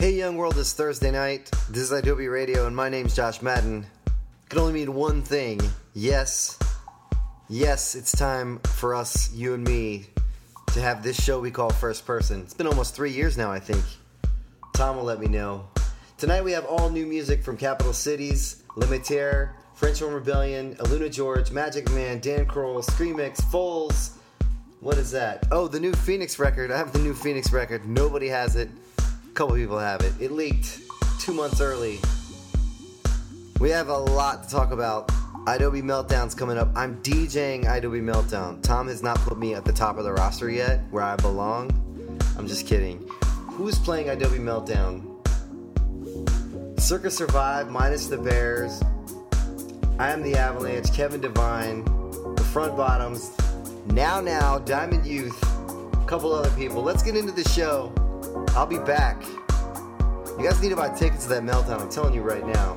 Hey, young world, it's Thursday night. This is idobi Radio, and my name's Josh Madden. It can only mean one thing. Yes, yes, it's time for us, you and me, to have this show we call First Person. It's been almost three years now, I think. Tom will let me know. Tonight we have all new music from Capital Cities, Limitaire, French Horn Rebellion, Aluna George, Magic Man, Dan Croll, Screamix, Foals. What is that? Oh, the new Phoenix record. I have the new Phoenix record. Nobody has it. Couple people have it. It leaked two months early. We have a lot to talk about. idobi Meltdown's coming up. I'm DJing idobi Meltdown. Tom has not put me at the top of the roster yet, where I belong. I'm just kidding. Who's playing idobi Meltdown? Circa Survive, minus the Bears. I am the Avalanche, Kevin Devine, the Front Bottoms, Now Now, Diamond Youth, a couple other people. Let's get into the show. I'll be back. You guys need to buy tickets to that meltdown, I'm telling you right now.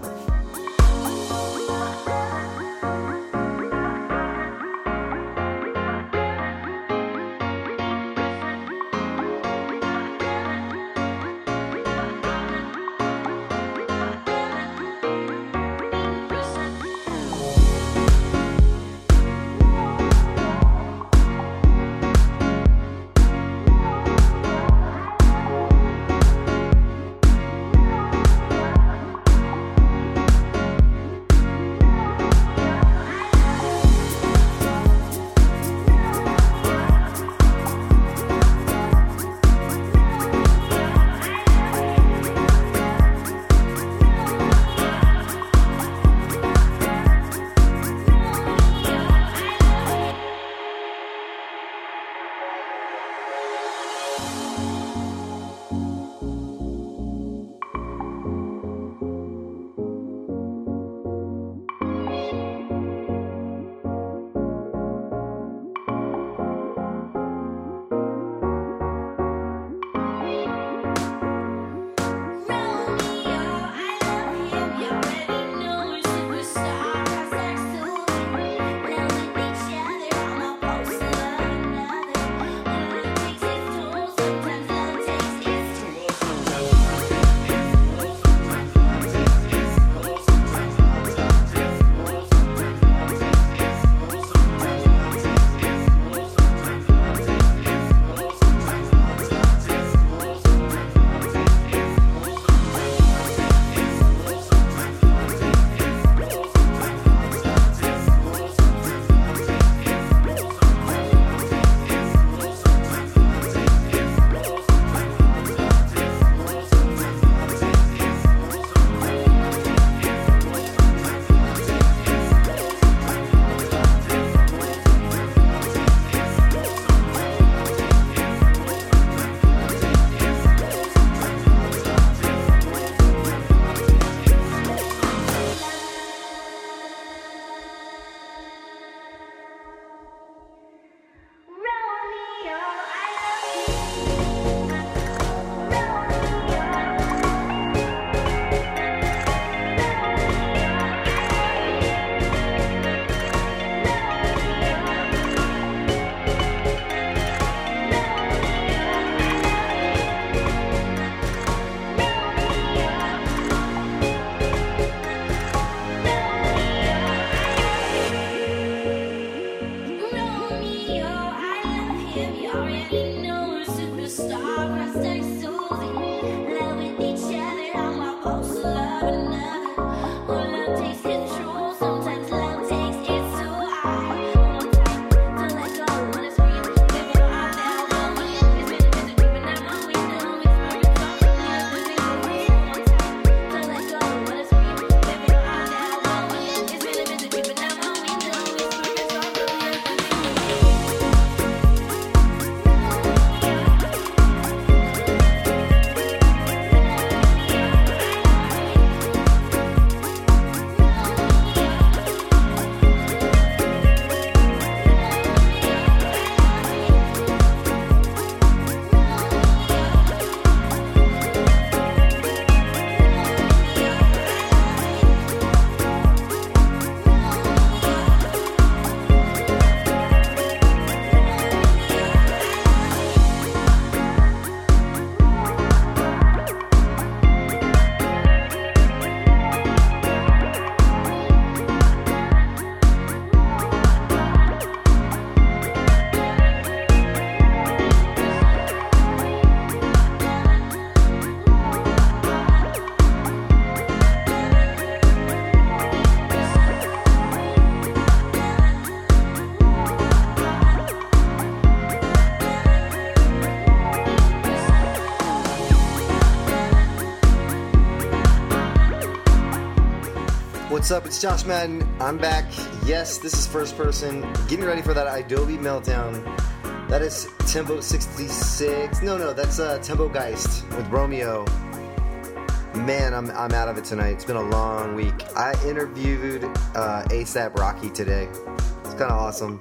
Up? It's Josh Madden. I'm back. Yes, this is first person. Getting ready for that idobi meltdown. That is Tempo 66. No, no, that's uh, Tempo Geist with Romeo. Man, I'm, I'm out of it tonight. It's been a long week. I interviewed uh, ASAP Rocky today. It's kind of awesome.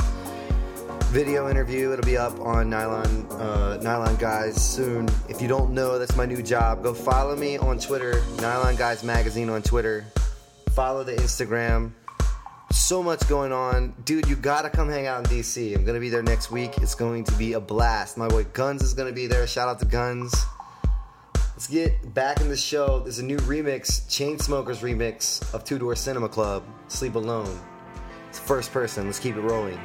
Video interview. It'll be up on Nylon uh, Nylon Guys soon. If you don't know, that's my new job. Go follow me on Twitter, Nylon Guys Magazine on Twitter. Follow the Instagram. So much going on. Dude, you gotta come hang out in DC. I'm gonna be there next week. It's going to be a blast. My boy Guns is gonna be there. Shout out to Guns. Let's get back in the show. There's a new remix, Chainsmokers remix of Two Door Cinema Club, Sleep Alone. It's first person. Let's keep it rolling.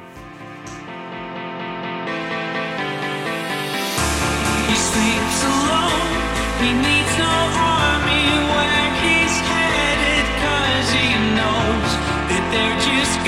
He sleeps alone. He needs no army they're just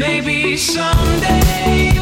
Maybe someday.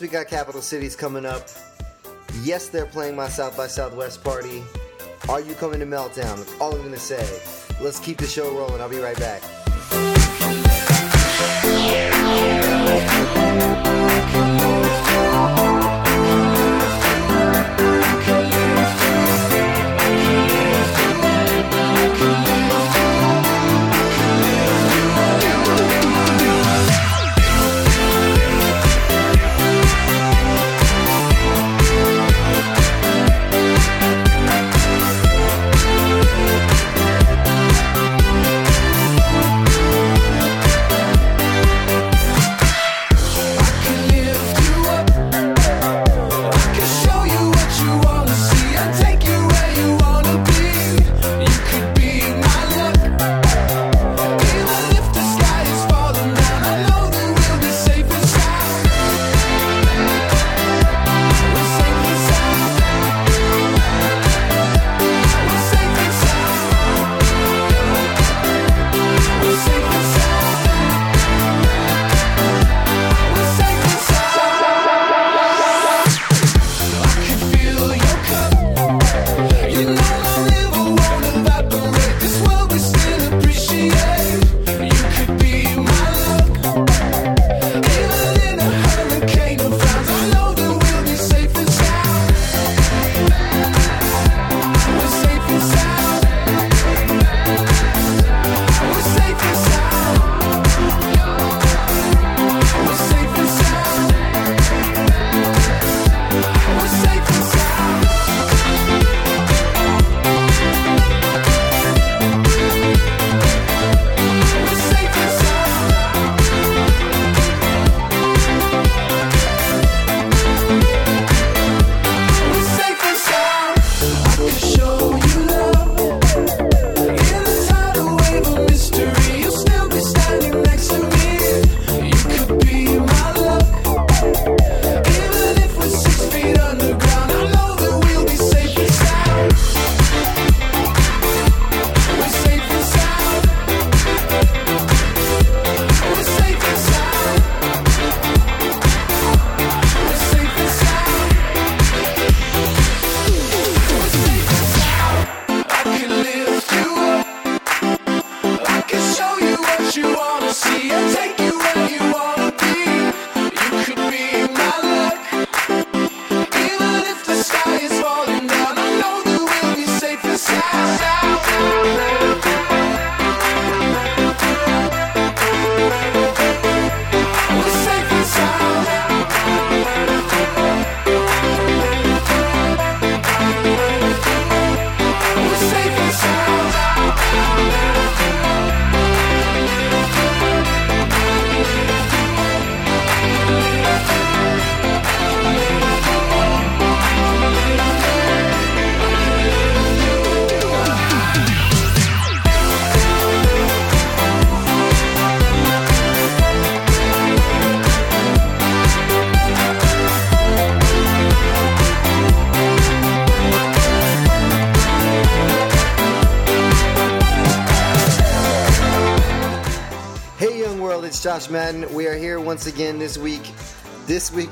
We got Capital Cities coming up. Yes, they're playing my South by Southwest party. Are you coming to Meltdown? That's all I'm going to say. Let's keep the show rolling. I'll be right back. Yeah.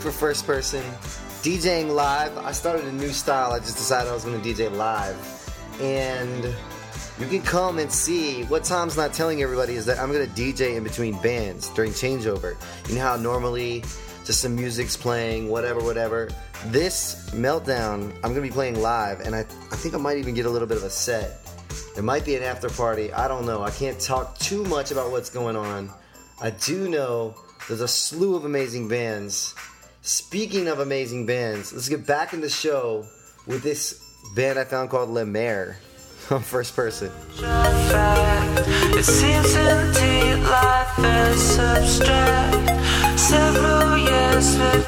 For First Person, DJing live. I started a new style. I just decided I was going to DJ live. And you can come and see. What Tom's not telling everybody is that I'm going to DJ in between bands during changeover. You know how normally just some music's playing, whatever, whatever. This meltdown, I'm going to be playing live, and I, I think I might even get a little bit of a set. There might be an after party. I don't know. I can't talk too much about what's going on. I do know there's a slew of amazing bands. Speaking of amazing bands, let's get back in the show with this band I found called Le Maire on first person. It seems indeed life is abstract. Several years with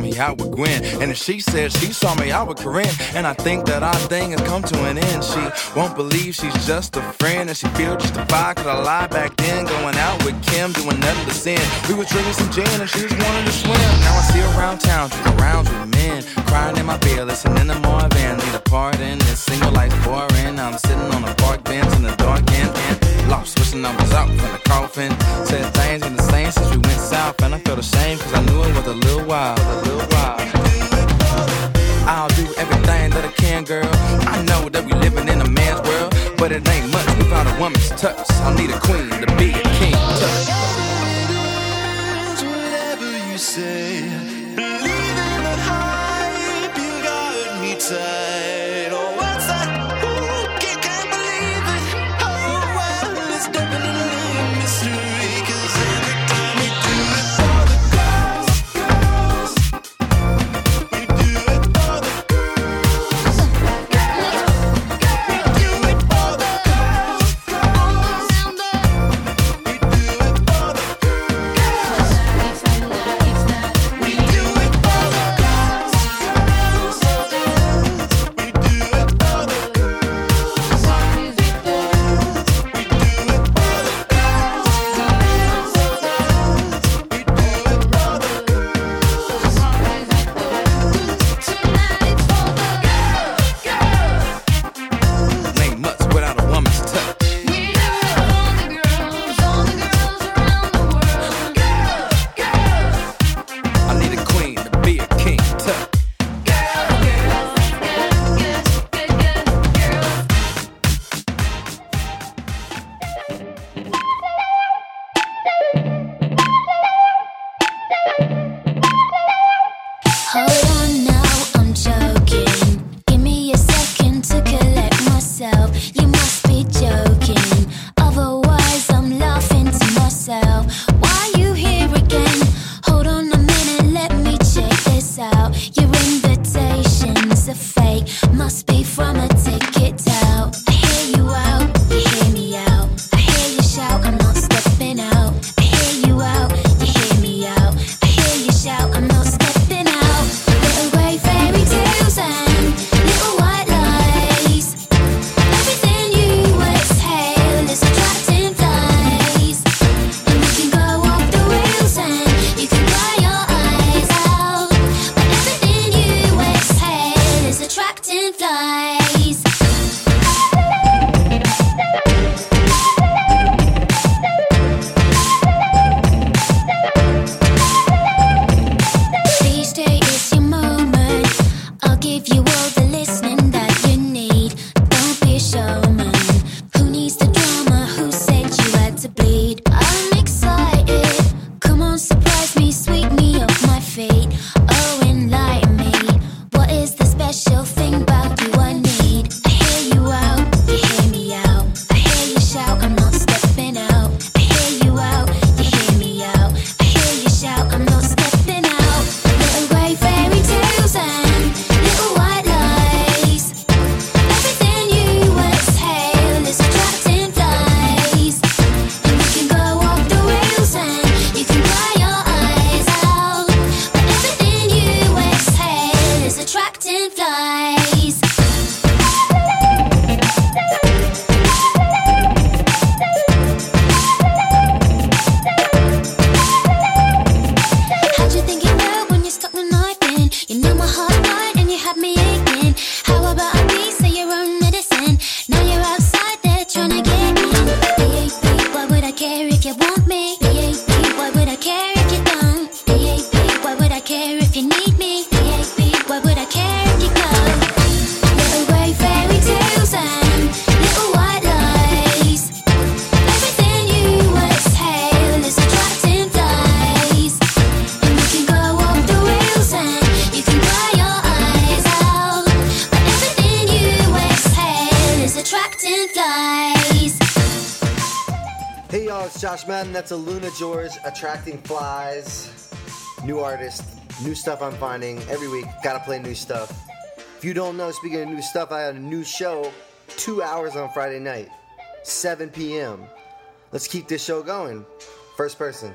me out Gwen. And if she said she saw me, I would grin. And I think that our thing has come to an end. She won't believe she's just a friend. And she feels justified cause I lied back then. Going out with Kim, doing nothing to sin. We were drinking some gin and she was wanting to swim. Now I see her around town, drinking rounds with men. Crying in my beer, listening to Marvin. Need a pardon, this single life's boring. I'm sitting on a park bench in the dark end. Lost, switching numbers out from the coffin. Said things in the same since we went south. And I felt ashamed cause I knew it was a little while. A little while. I'll do everything that I can, girl. I know that we living in a man's world, but it ain't much without a woman's touch. I need a queen to be a king. Touch. Whatever you say. Hey y'all, it's Josh Madden. That's AlunaGeorge attracting flies. New artist, new stuff I'm finding every week. Gotta play new stuff. If you don't know, speaking of new stuff, I have a new show two hours on Friday night, 7 p.m. Let's keep this show going. First person.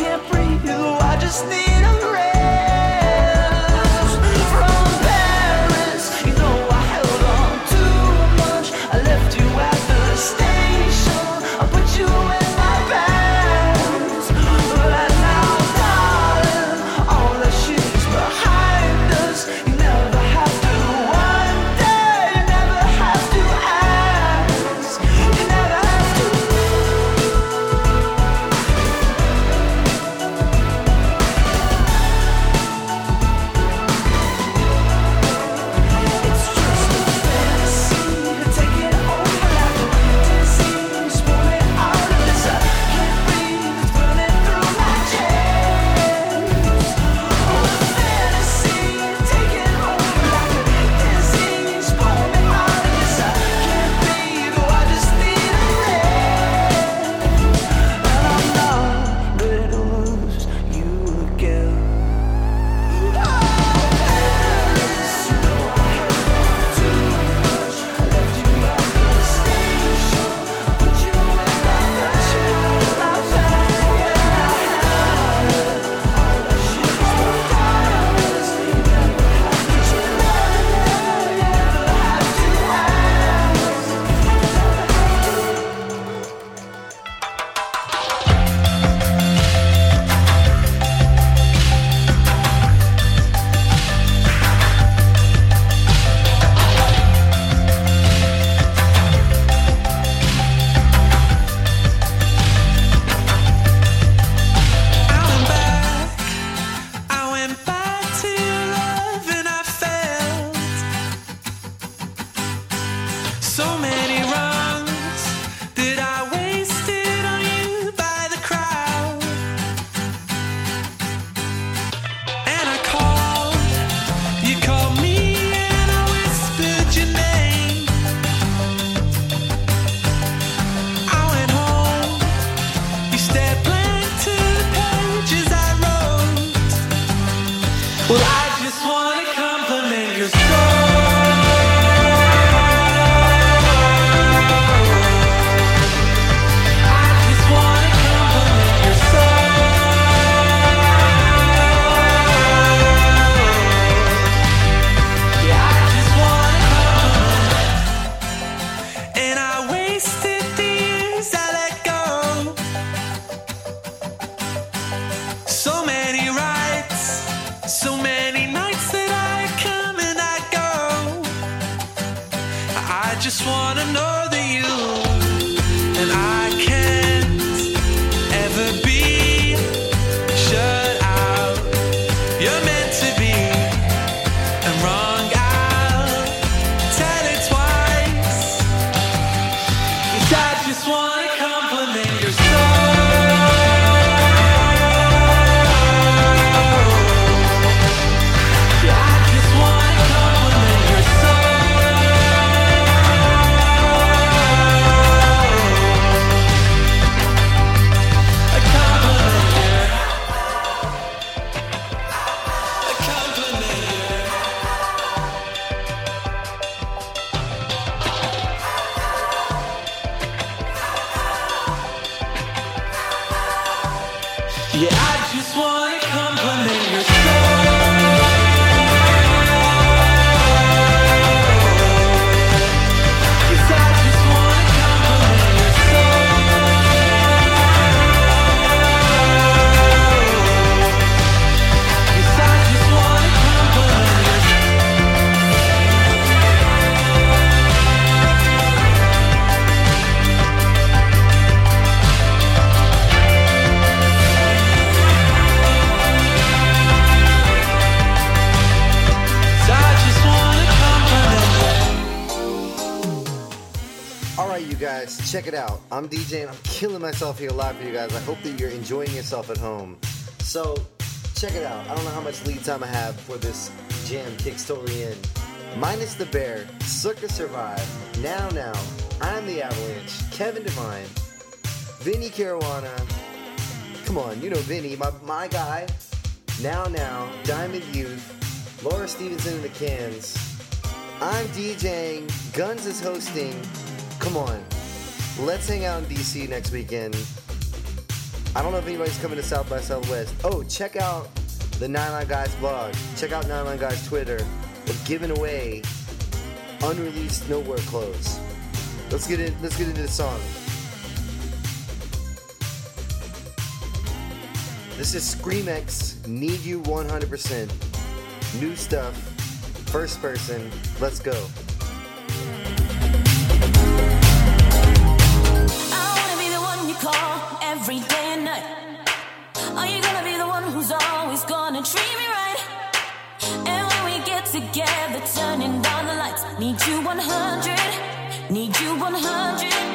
Can't breathe. Oh, I just need so many I'm DJing. I'm killing myself here live for you guys. I hope that you're enjoying yourself at home. So, check it out. I don't know how much lead time I have for this jam kicks totally in. Minus the Bear, Circa Survive, Now Now, I'm the Avalanche, Kevin Devine, Vinnie Caruana. Come on, you know Vinnie, my, my guy. Now Now, Diamond Youth, Laura Stevenson and the cans. I'm DJing, Guns is hosting. Come on, let's hang out in DC next weekend. I don't know if anybody's coming to South by Southwest. Oh, check out the Nylon Guys blog. Check out Nylon Guys Twitter. We're giving away unreleased nowhere clothes. Let's get in. Let's get into the song. This is Screamex. Need you 100%. New stuff. First person. Let's go. Are you gonna be the one who's always gonna treat me right? And when we get together, turning down the lights, need you 100, need you 100.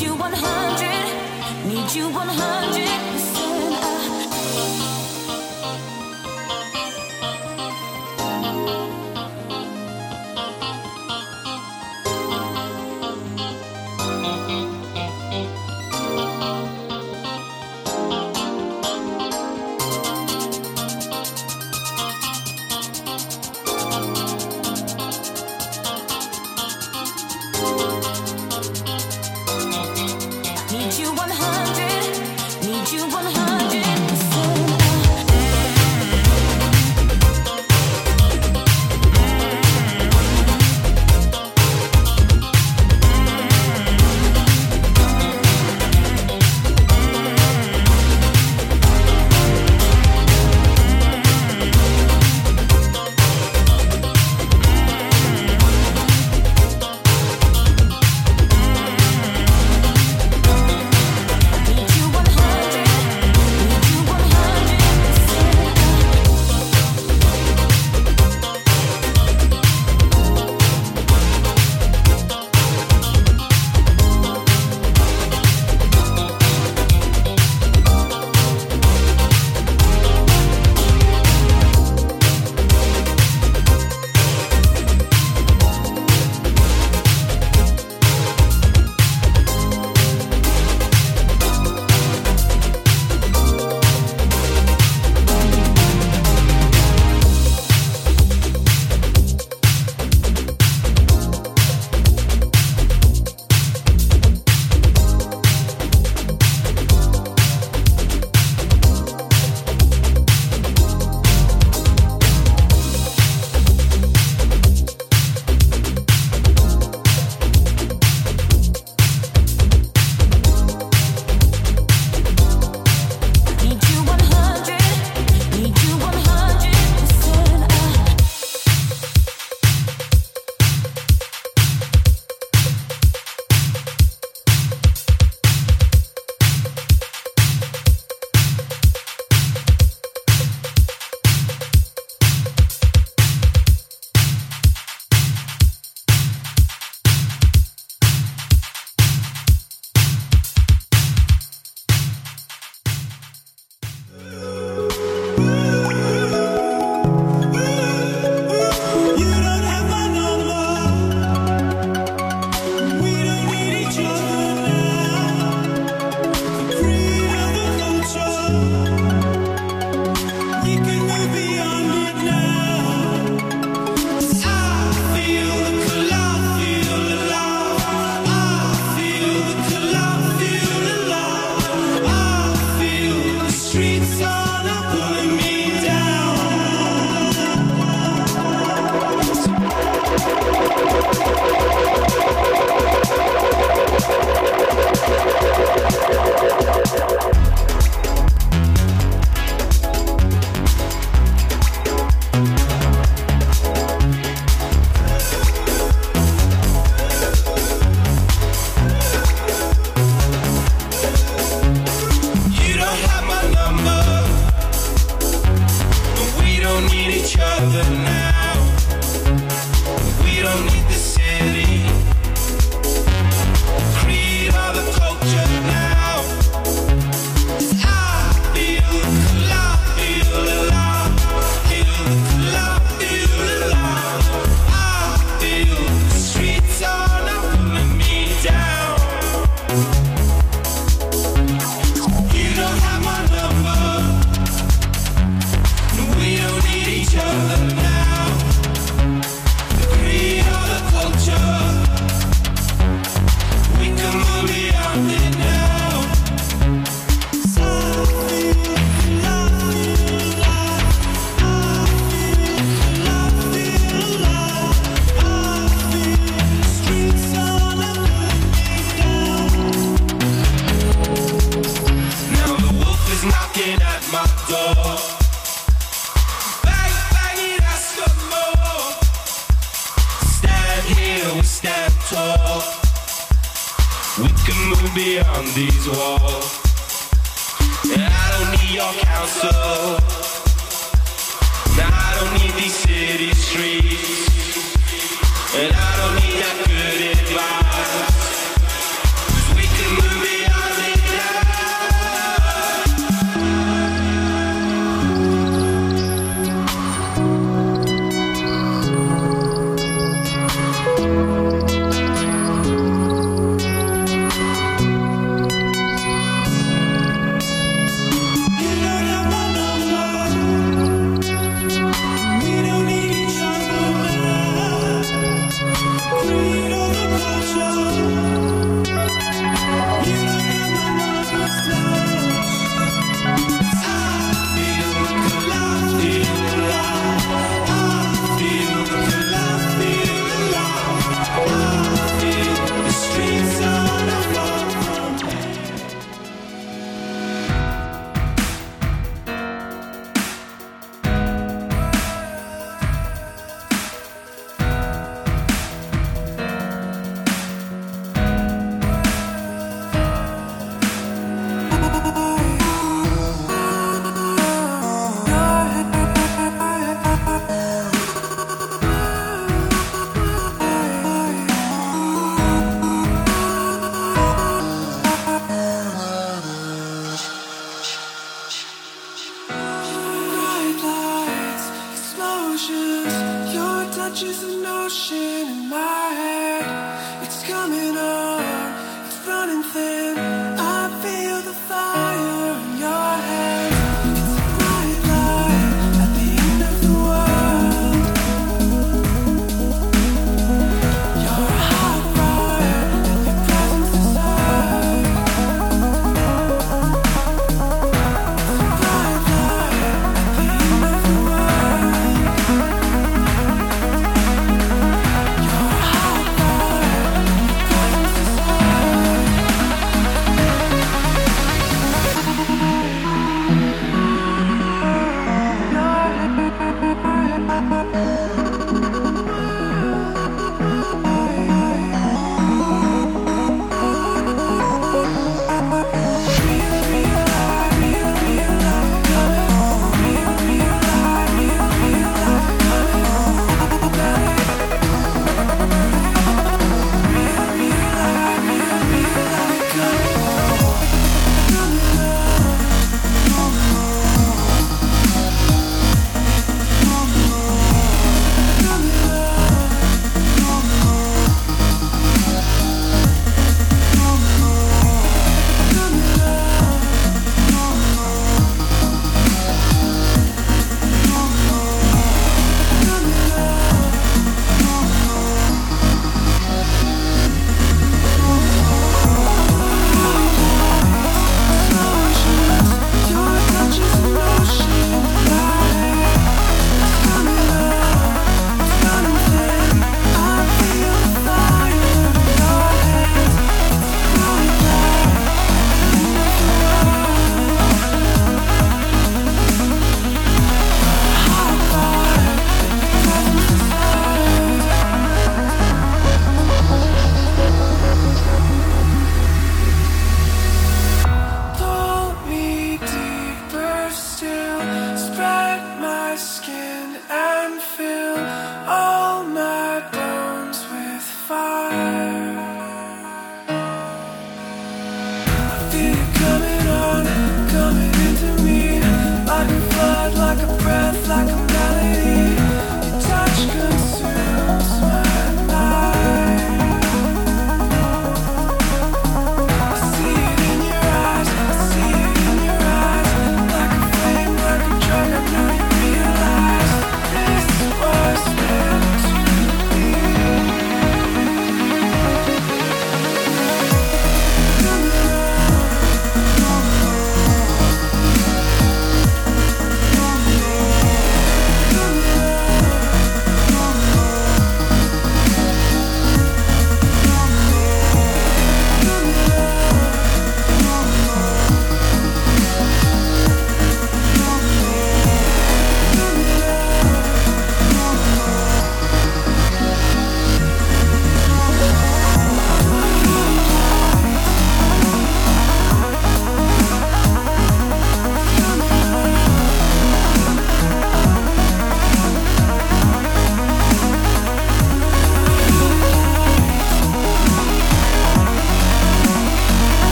You 100, need you 100.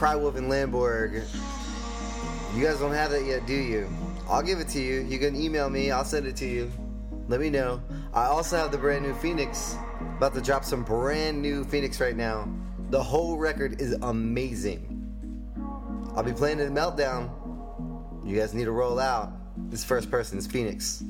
Cry Wolf and Lamborg. You guys don't have that yet, do you? I'll give it to you. You can email me, I'll send it to you. Let me know. I also have the brand new Phoenix. About to drop some brand new Phoenix right now. The whole record is amazing. I'll be playing in Meltdown. You guys need to roll out. This first person is Phoenix.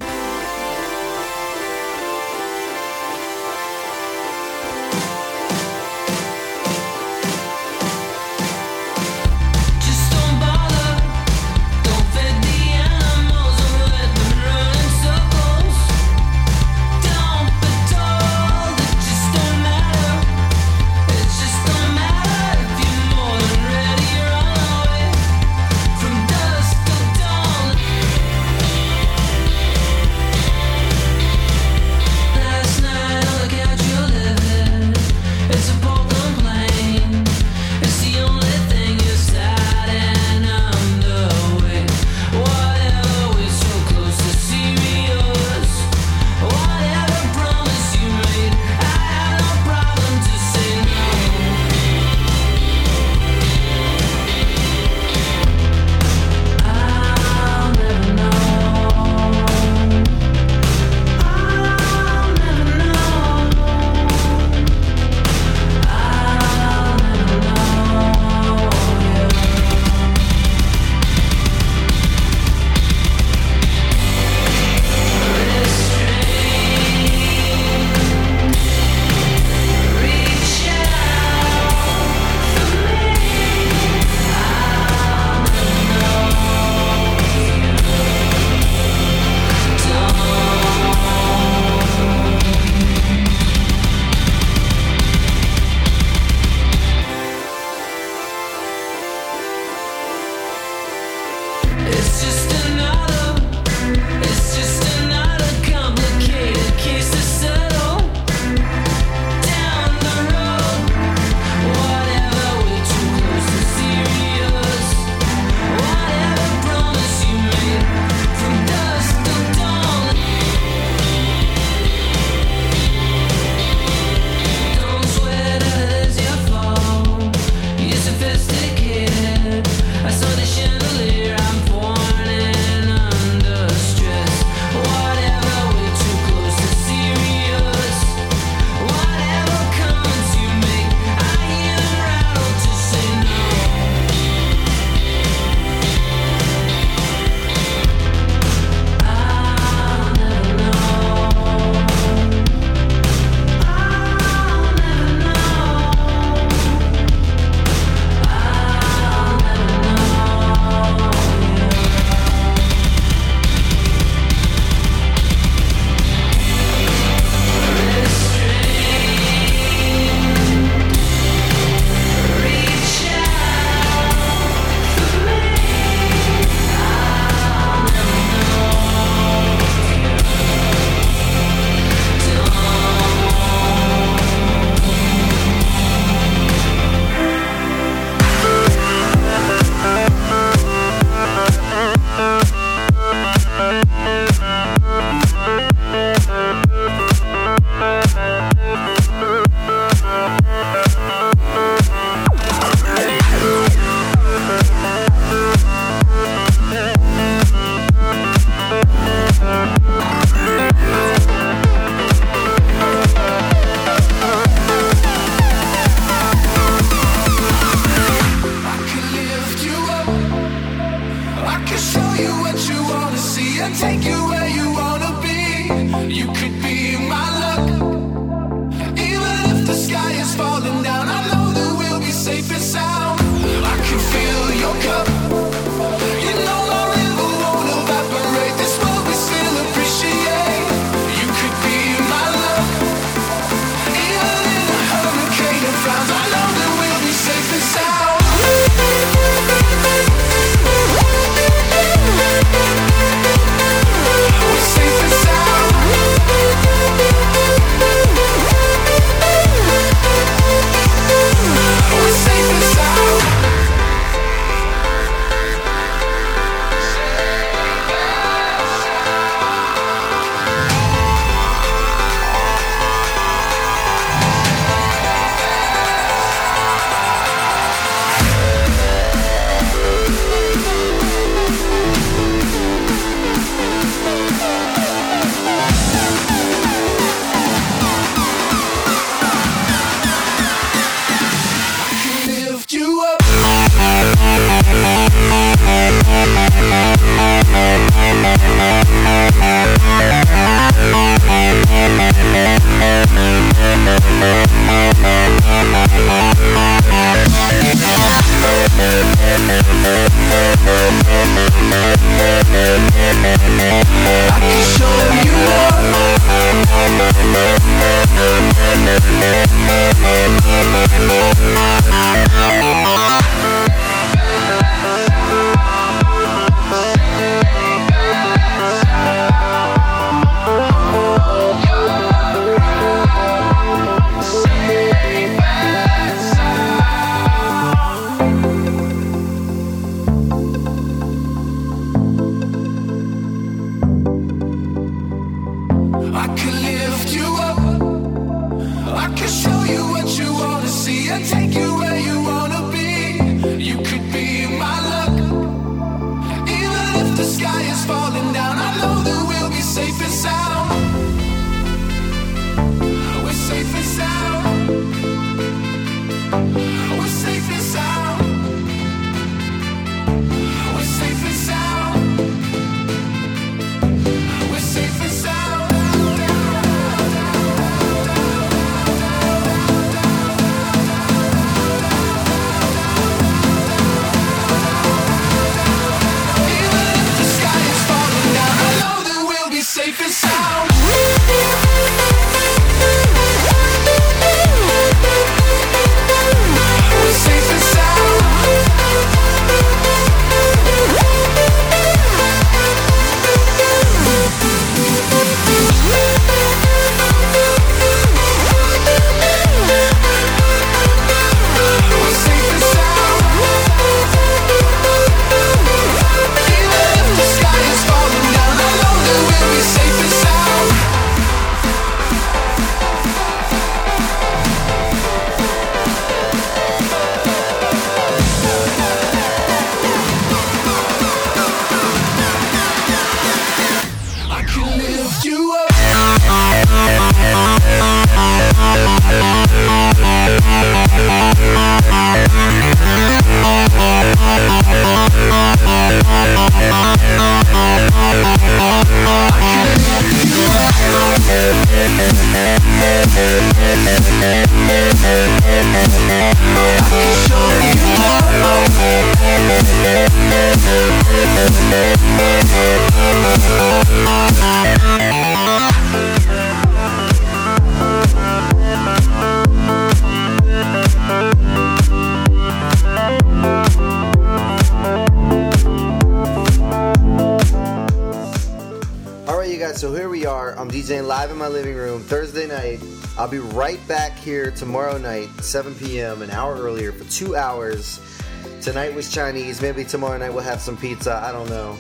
Was Chinese. Maybe tomorrow night we'll have some pizza. I don't know.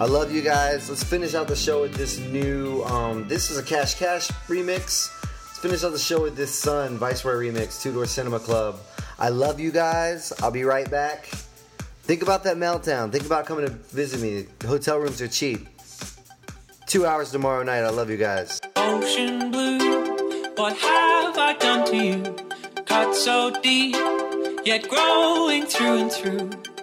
I love you guys. Let's finish out the show with this new. Um, this is a Cash Cash remix. Let's finish out the show with this Sun Viceroy remix, Two Door Cinema Club. I love you guys. I'll be right back. Think about that meltdown. Think about coming to visit me. Hotel rooms are cheap. Two hours tomorrow night. I love you guys. ocean blue. What have I done to you? Cut so deep, yet growing through and through.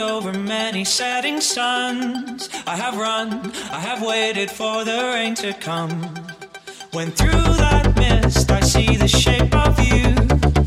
Over many setting suns. I have run, I have waited for the rain to come. When through that mist I see the shape of you.